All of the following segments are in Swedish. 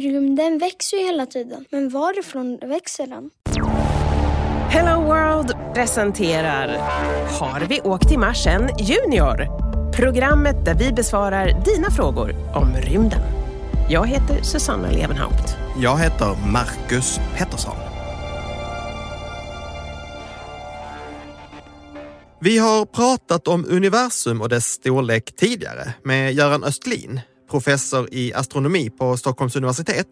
Rymden växer ju hela tiden. Men varifrån växer den? Hello World presenterar Har vi åkt till Mars än Junior? Programmet där vi besvarar dina frågor om rymden. Jag heter Susanna Levenhaupt. Jag heter Marcus Pettersson. Vi har pratat om universum och dess storlek tidigare med Göran Östlin, professor i astronomi på Stockholms universitet.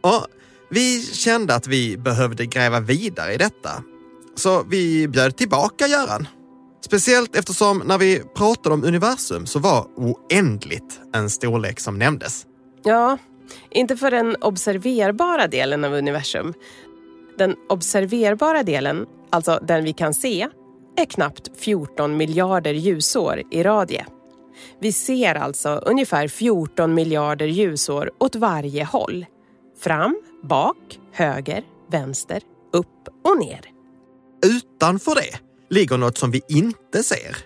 Och vi kände att vi behövde gräva vidare i detta. Så vi bjöd tillbaka Göran. Speciellt eftersom när vi pratade om universum så var oändligt en storlek som nämndes. Ja, inte för den observerbara delen av universum. Den observerbara delen, alltså den vi kan se, är knappt 14 miljarder ljusår i radie. Vi ser alltså ungefär 14 miljarder ljusår åt varje håll. Fram, bak, höger, vänster, upp och ner. Utanför det ligger något som vi inte ser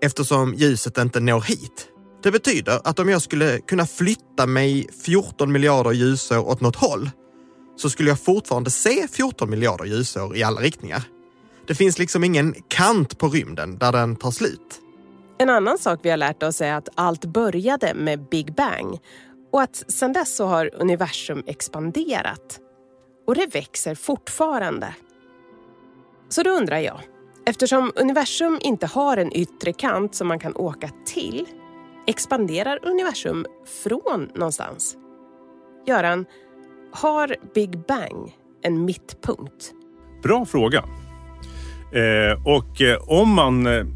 eftersom ljuset inte når hit. Det betyder att om jag skulle kunna flytta mig 14 miljarder ljusår åt något håll så skulle jag fortfarande se 14 miljarder ljusår i alla riktningar. Det finns liksom ingen kant på rymden där den tar slut. En annan sak vi har lärt oss är att allt började med Big Bang och att sedan dess så har universum expanderat. Och det växer fortfarande. Så då undrar jag, eftersom universum inte har en yttre kant som man kan åka till, expanderar universum från någonstans? Göran, har Big Bang en mittpunkt? Bra fråga. Eh, och eh, om man eh,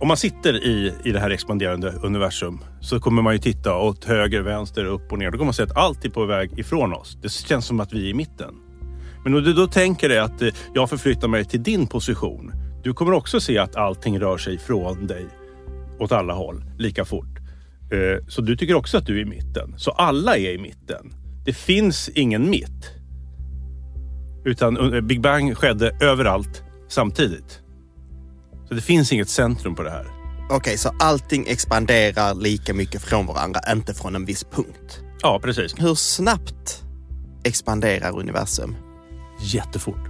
om man sitter i, i det här expanderande universum så kommer man ju titta åt höger, vänster, upp och ner. Då kommer man se att allt är på väg ifrån oss. Det känns som att vi är i mitten. Men om du då tänker dig att eh, jag förflyttar mig till din position. Du kommer också se att allting rör sig från dig åt alla håll lika fort. Eh, så du tycker också att du är i mitten. Så alla är i mitten. Det finns ingen mitt. Utan eh, Big Bang skedde överallt samtidigt. Så det finns inget centrum på det här. Okej, så allting expanderar lika mycket från varandra, inte från en viss punkt. Ja, precis. Hur snabbt expanderar universum? Jättefort.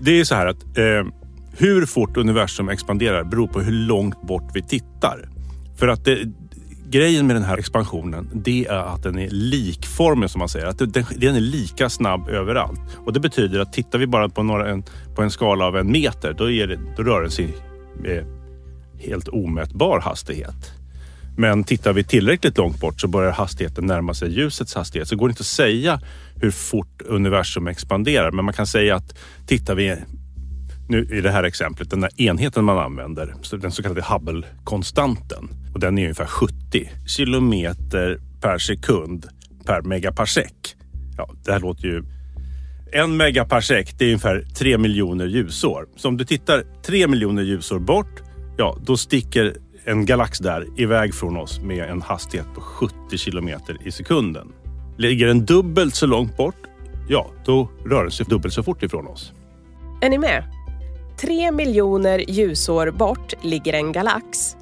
Det är så här att eh, hur fort universum expanderar beror på hur långt bort vi tittar. För att det, grejen med den här expansionen, det är att den är likformig som man säger. Att den, är lika snabb överallt. Och det betyder att tittar vi bara på, några, en, på en skala av en meter, då, är det, då rör den sig med helt omätbar hastighet. Men tittar vi tillräckligt långt bort så börjar hastigheten närma sig ljusets hastighet. Så det går inte att säga hur fort universum expanderar. Men man kan säga att tittar vi nu i det här exemplet, den där enheten man använder, den så kallade Hubble-konstanten. Och den är ungefär 70 kilometer per sekund per megaparsek. Ja, det här låter ju... En megaparsek, det är ungefär 3 miljoner ljusår. Så om du tittar 3 miljoner ljusår bort, ja, då sticker en galax där iväg från oss med en hastighet på 70 kilometer i sekunden. Ligger den dubbelt så långt bort, ja, då rör den sig dubbelt så fort ifrån oss. Är ni med? Tre miljoner ljusår bort ligger en galax.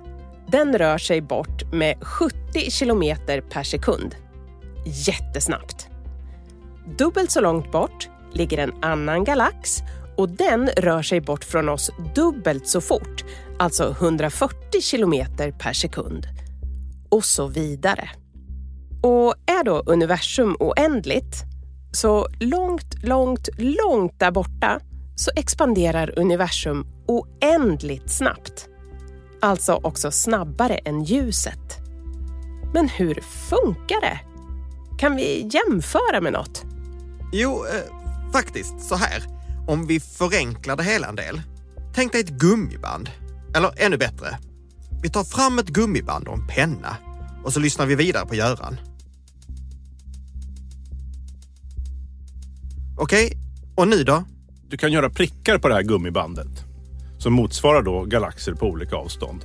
Den rör sig bort med 70 kilometer per sekund. Jättesnabbt. Dubbelt så långt bort ligger en annan galax och den rör sig bort från oss dubbelt så fort, alltså 140 kilometer per sekund. Och så vidare. Och är då universum oändligt, så långt, långt, långt där borta så expanderar universum oändligt snabbt. Alltså också snabbare än ljuset. Men hur funkar det? Kan vi jämföra med något? Jo, eh, faktiskt så här. Om vi förenklar det hela en del. Tänk dig ett gummiband. Eller ännu bättre. Vi tar fram ett gummiband och en penna och så lyssnar vi vidare på Göran. Okej, okay, och nu då? Du kan göra prickar på det här gummibandet som motsvarar då galaxer på olika avstånd.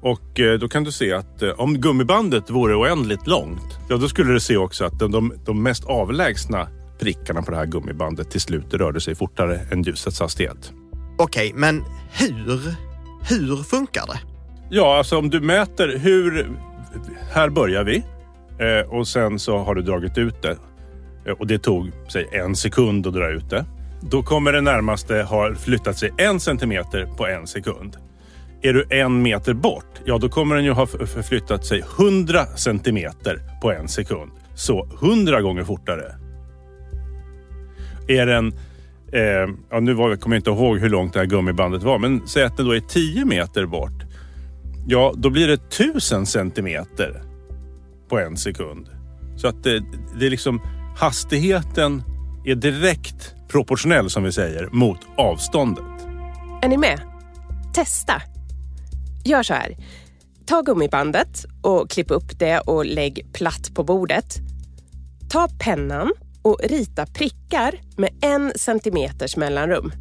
Och eh, då kan du se att eh, om gummibandet vore oändligt långt, ja då skulle du se också att de, de, de mest avlägsna prickarna på det här gummibandet till slut rörde sig fortare än ljusets hastighet. Okej, okay, men hur? Hur funkar det? Ja, alltså om du mäter hur... Här börjar vi. eh, och sen så har du dragit ut det. Och det tog, säg en sekund att dra ut det. Då kommer den närmaste ha flyttat sig en centimeter på en sekund. Är du en meter bort, ja då kommer den ju ha förflyttat sig 100 centimeter på en sekund. Så 100 gånger fortare. Är den, eh, ja nu var, kommer jag inte ihåg hur långt det här gummibandet var, men säg att den då är 10 meter bort. Ja, då blir det 1000 centimeter på en sekund. Så att det, det är liksom hastigheten är direkt proportionell som vi säger mot avståndet. Är ni med? Testa! Gör så här. Ta gummibandet och klipp upp det och lägg platt på bordet. Ta pennan och rita prickar med en centimeters mellanrum.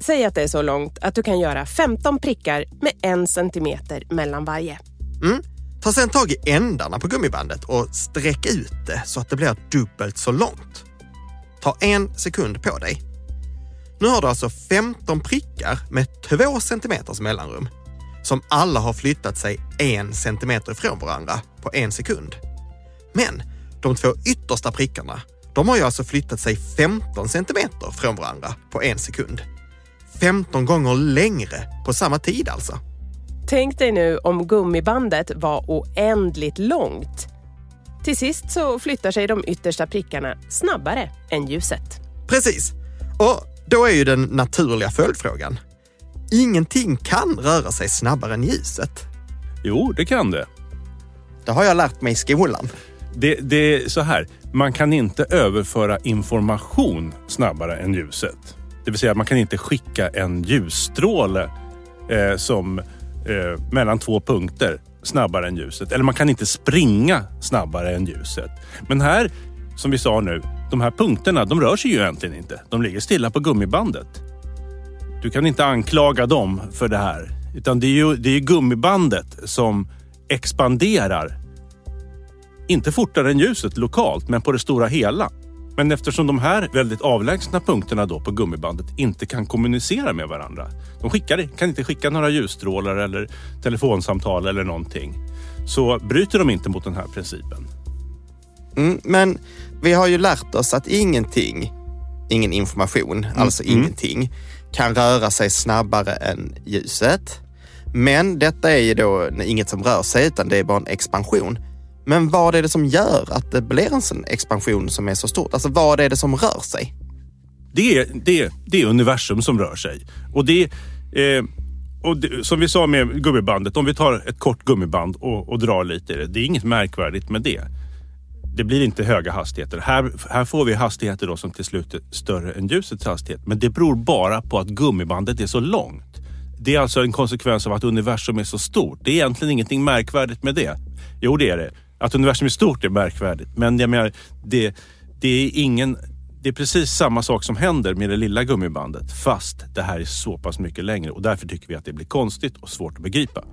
Säg att det är så långt att du kan göra 15 prickar med en centimeter mellan varje. Mm. Ta sedan tag i ändarna på gummibandet och sträck ut det så att det blir dubbelt så långt. Ta en sekund på dig. Nu har du alltså 15 prickar med 2 centimeters mellanrum som alla har flyttat sig en centimeter ifrån varandra på en sekund. Men de två yttersta prickarna, de har ju alltså flyttat sig 15 centimeter från varandra på en sekund. 15 gånger längre på samma tid alltså. Tänk dig nu om gummibandet var oändligt långt. Till sist så flyttar sig de yttersta prickarna snabbare än ljuset. Precis. Och då är ju den naturliga följdfrågan. Ingenting kan röra sig snabbare än ljuset. Jo, det kan det. Det har jag lärt mig i skolan. Det, det är så här, man kan inte överföra information snabbare än ljuset. Det vill säga, man kan inte skicka en ljusstråle eh, som eh, mellan två punkter snabbare än ljuset. Eller man kan inte springa snabbare än ljuset. Men här, som vi sa nu, de här punkterna, de rör sig ju egentligen inte. De ligger stilla på gummibandet. Du kan inte anklaga dem för det här. Utan det är ju, det är gummibandet som expanderar. Inte fortare än ljuset lokalt, men på det stora hela. Men eftersom de här väldigt avlägsna punkterna då på gummibandet inte kan kommunicera med varandra. De skickar, kan inte skicka några ljusstrålar eller telefonsamtal eller någonting. Så bryter de inte mot den här principen. Mm, men vi har ju lärt oss att ingenting, ingen information, mm. alltså mm. ingenting, kan röra sig snabbare än ljuset. Men detta är ju då inget som rör sig utan det är bara en expansion. Men vad är det som gör att det blir en sån expansion som är så stort? Alltså vad är det som rör sig? Det är, det, det är universum som rör sig. Och det, eh, och det, som vi sa med gummibandet, om vi tar ett kort gummiband och, och drar lite i det. Det är inget märkvärdigt med det. Det blir inte höga hastigheter. Här, här får vi hastigheter då som till slut är större än ljusets hastighet. Men det beror bara på att gummibandet är så långt. Det är alltså en konsekvens av att universum är så stort. Det är egentligen ingenting märkvärdigt med det. Jo, det är det. Att universum är stort är märkvärdigt, men jag menar, det, det är ingen... Det är precis samma sak som händer med det lilla gummibandet, fast det här är så pass mycket längre och därför tycker vi att det blir konstigt och svårt att begripa.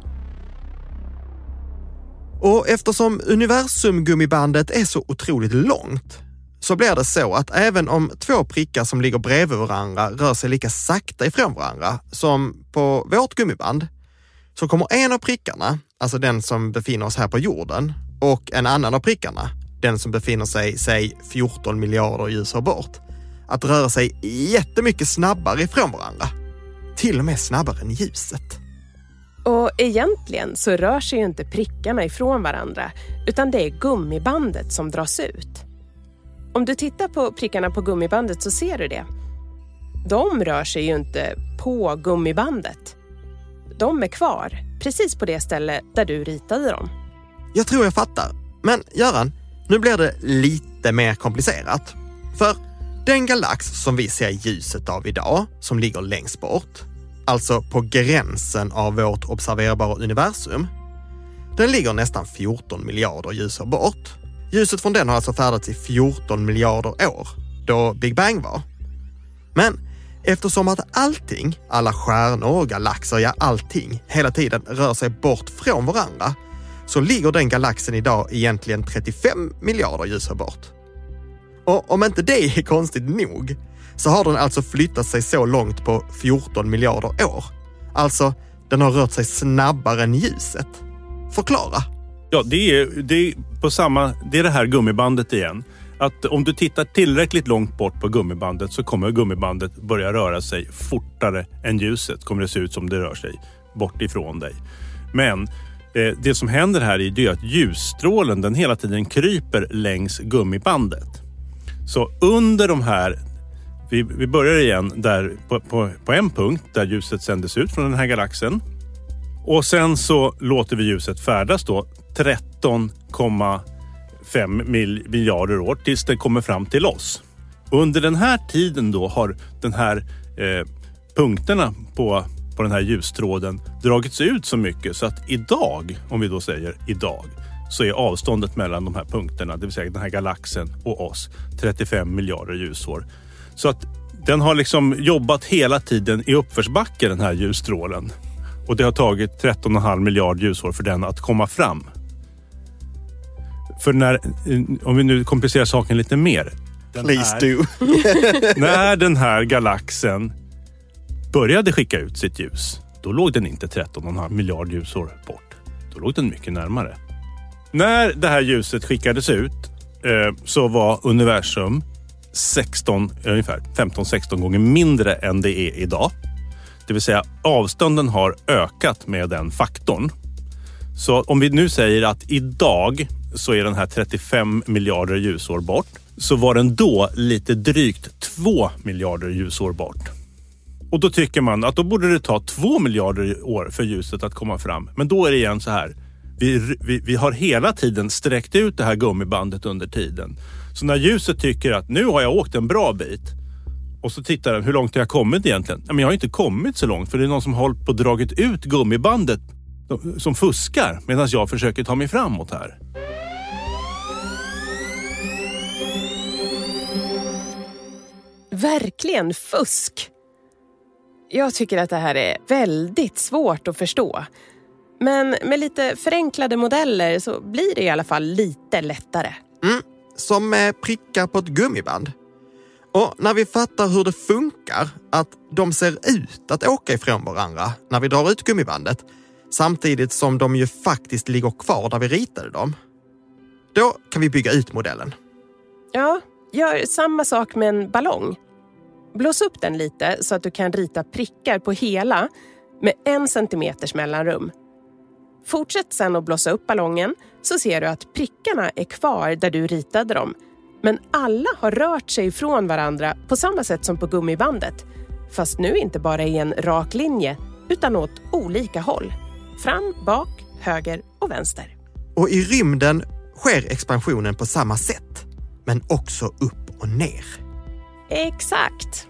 Och eftersom universumgummibandet är så otroligt långt så blir det så att även om två prickar som ligger bredvid varandra rör sig lika sakta ifrån varandra som på vårt gummiband, så kommer en av prickarna, alltså den som befinner oss här på jorden, och en annan av prickarna, den som befinner sig, säg 14 miljarder ljusår bort, att röra sig jättemycket snabbare ifrån varandra. Till och med snabbare än ljuset. Och egentligen så rör sig ju inte prickarna ifrån varandra, utan det är gummibandet som dras ut. Om du tittar på prickarna på gummibandet så ser du det. De rör sig ju inte på gummibandet. De är kvar, precis på det ställe där du ritade dem. Jag tror jag fattar. Men Göran, nu blir det lite mer komplicerat. För den galax som vi ser ljuset av idag, som ligger längst bort, alltså på gränsen av vårt observerbara universum, den ligger nästan 14 miljarder ljusår bort. Ljuset från den har alltså färdats i 14 miljarder år, då Big Bang var. Men eftersom att allting, alla stjärnor och galaxer, ja allting, hela tiden rör sig bort från varandra så ligger den galaxen idag egentligen 35 miljarder ljusår bort. Och om inte det är konstigt nog, så har den alltså flyttat sig så långt på 14 miljarder år. Alltså, den har rört sig snabbare än ljuset. Förklara. Ja, det är, det är på samma... Det är det här gummibandet igen. Att om du tittar tillräckligt långt bort på gummibandet så kommer gummibandet börja röra sig fortare än ljuset. Kommer det se ut som det rör sig bort ifrån dig. Men Eh, det som händer här är ju att ljusstrålen den hela tiden kryper längs gummibandet. Så under de här vi, vi börjar igen där på, på, på, en punkt där ljuset sändes ut från den här galaxen. Och sen så låter vi ljuset färdas då 13,5 miljarder år tills det kommer fram till oss. Under den här tiden då har den här eh, punkterna på, på den här ljustråden dragits ut så mycket så att idag, om vi då säger idag, så är avståndet mellan de här punkterna, det vill säga den här galaxen och oss, 35 miljarder ljusår. Så att den har liksom jobbat hela tiden i uppförsbacke den här ljusstrålen. Och det har tagit 13,5 miljard ljusår för den att komma fram. För när, om vi nu komplicerar saken lite mer. Please här, do. när den här galaxen började skicka ut sitt ljus, då låg den inte 13,5 miljard ljusår bort. Då låg den mycket närmare. När det här ljuset skickades ut eh, så var universum 16, eh, ungefär 15-16 gånger mindre än det är idag. Det vill säga avstånden har ökat med den faktorn. Så om vi nu säger att idag så är den här 35 miljarder ljusår bort. Så var den då lite drygt 2 miljarder ljusår bort. Och då tycker man att då borde det ta två miljarder år för ljuset att komma fram. Men då är det igen så här. Vi, vi, vi har hela tiden sträckt ut det här gummibandet under tiden. Så när ljuset tycker att nu har jag åkt en bra bit och så tittar den, hur långt har jag kommit egentligen? Men jag har inte kommit så långt för det är någon som har hållit på och dragit ut gummibandet som fuskar medan jag försöker ta mig framåt här. Verkligen fusk! Jag tycker att det här är väldigt svårt att förstå. Men med lite förenklade modeller så blir det i alla fall lite lättare. Mm som med prickar på ett gummiband. Och när vi fattar hur det funkar, att de ser ut att åka ifrån varandra när vi drar ut gummibandet, samtidigt som de ju faktiskt ligger kvar där vi ritade dem, då kan vi bygga ut modellen. Ja, gör samma sak med en ballong. Blås upp den lite så att du kan rita prickar på hela med en centimeters mellanrum. Fortsätt sen att blåsa upp ballongen så ser du att prickarna är kvar där du ritade dem. Men alla har rört sig ifrån varandra på samma sätt som på gummibandet. Fast nu inte bara i en rak linje utan åt olika håll. Fram, bak, höger och vänster. Och i rymden sker expansionen på samma sätt, men också upp och ner. Exakt.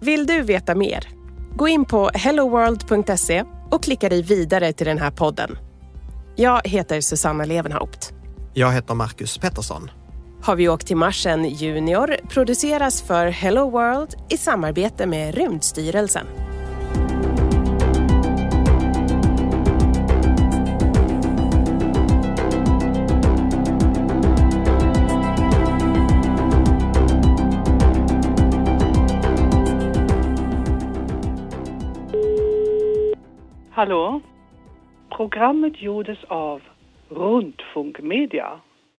Vill du veta mer? Gå in på helloworld.se och klicka dig vidare till den här podden. Jag heter Susanna Levenhaupt. Jag heter Marcus Pettersson. Har vi åkt till Marsen Junior produceras för Hello World i samarbete med Rymdstyrelsen. Hallå? Programmet gjordes av Rundfunkmedia.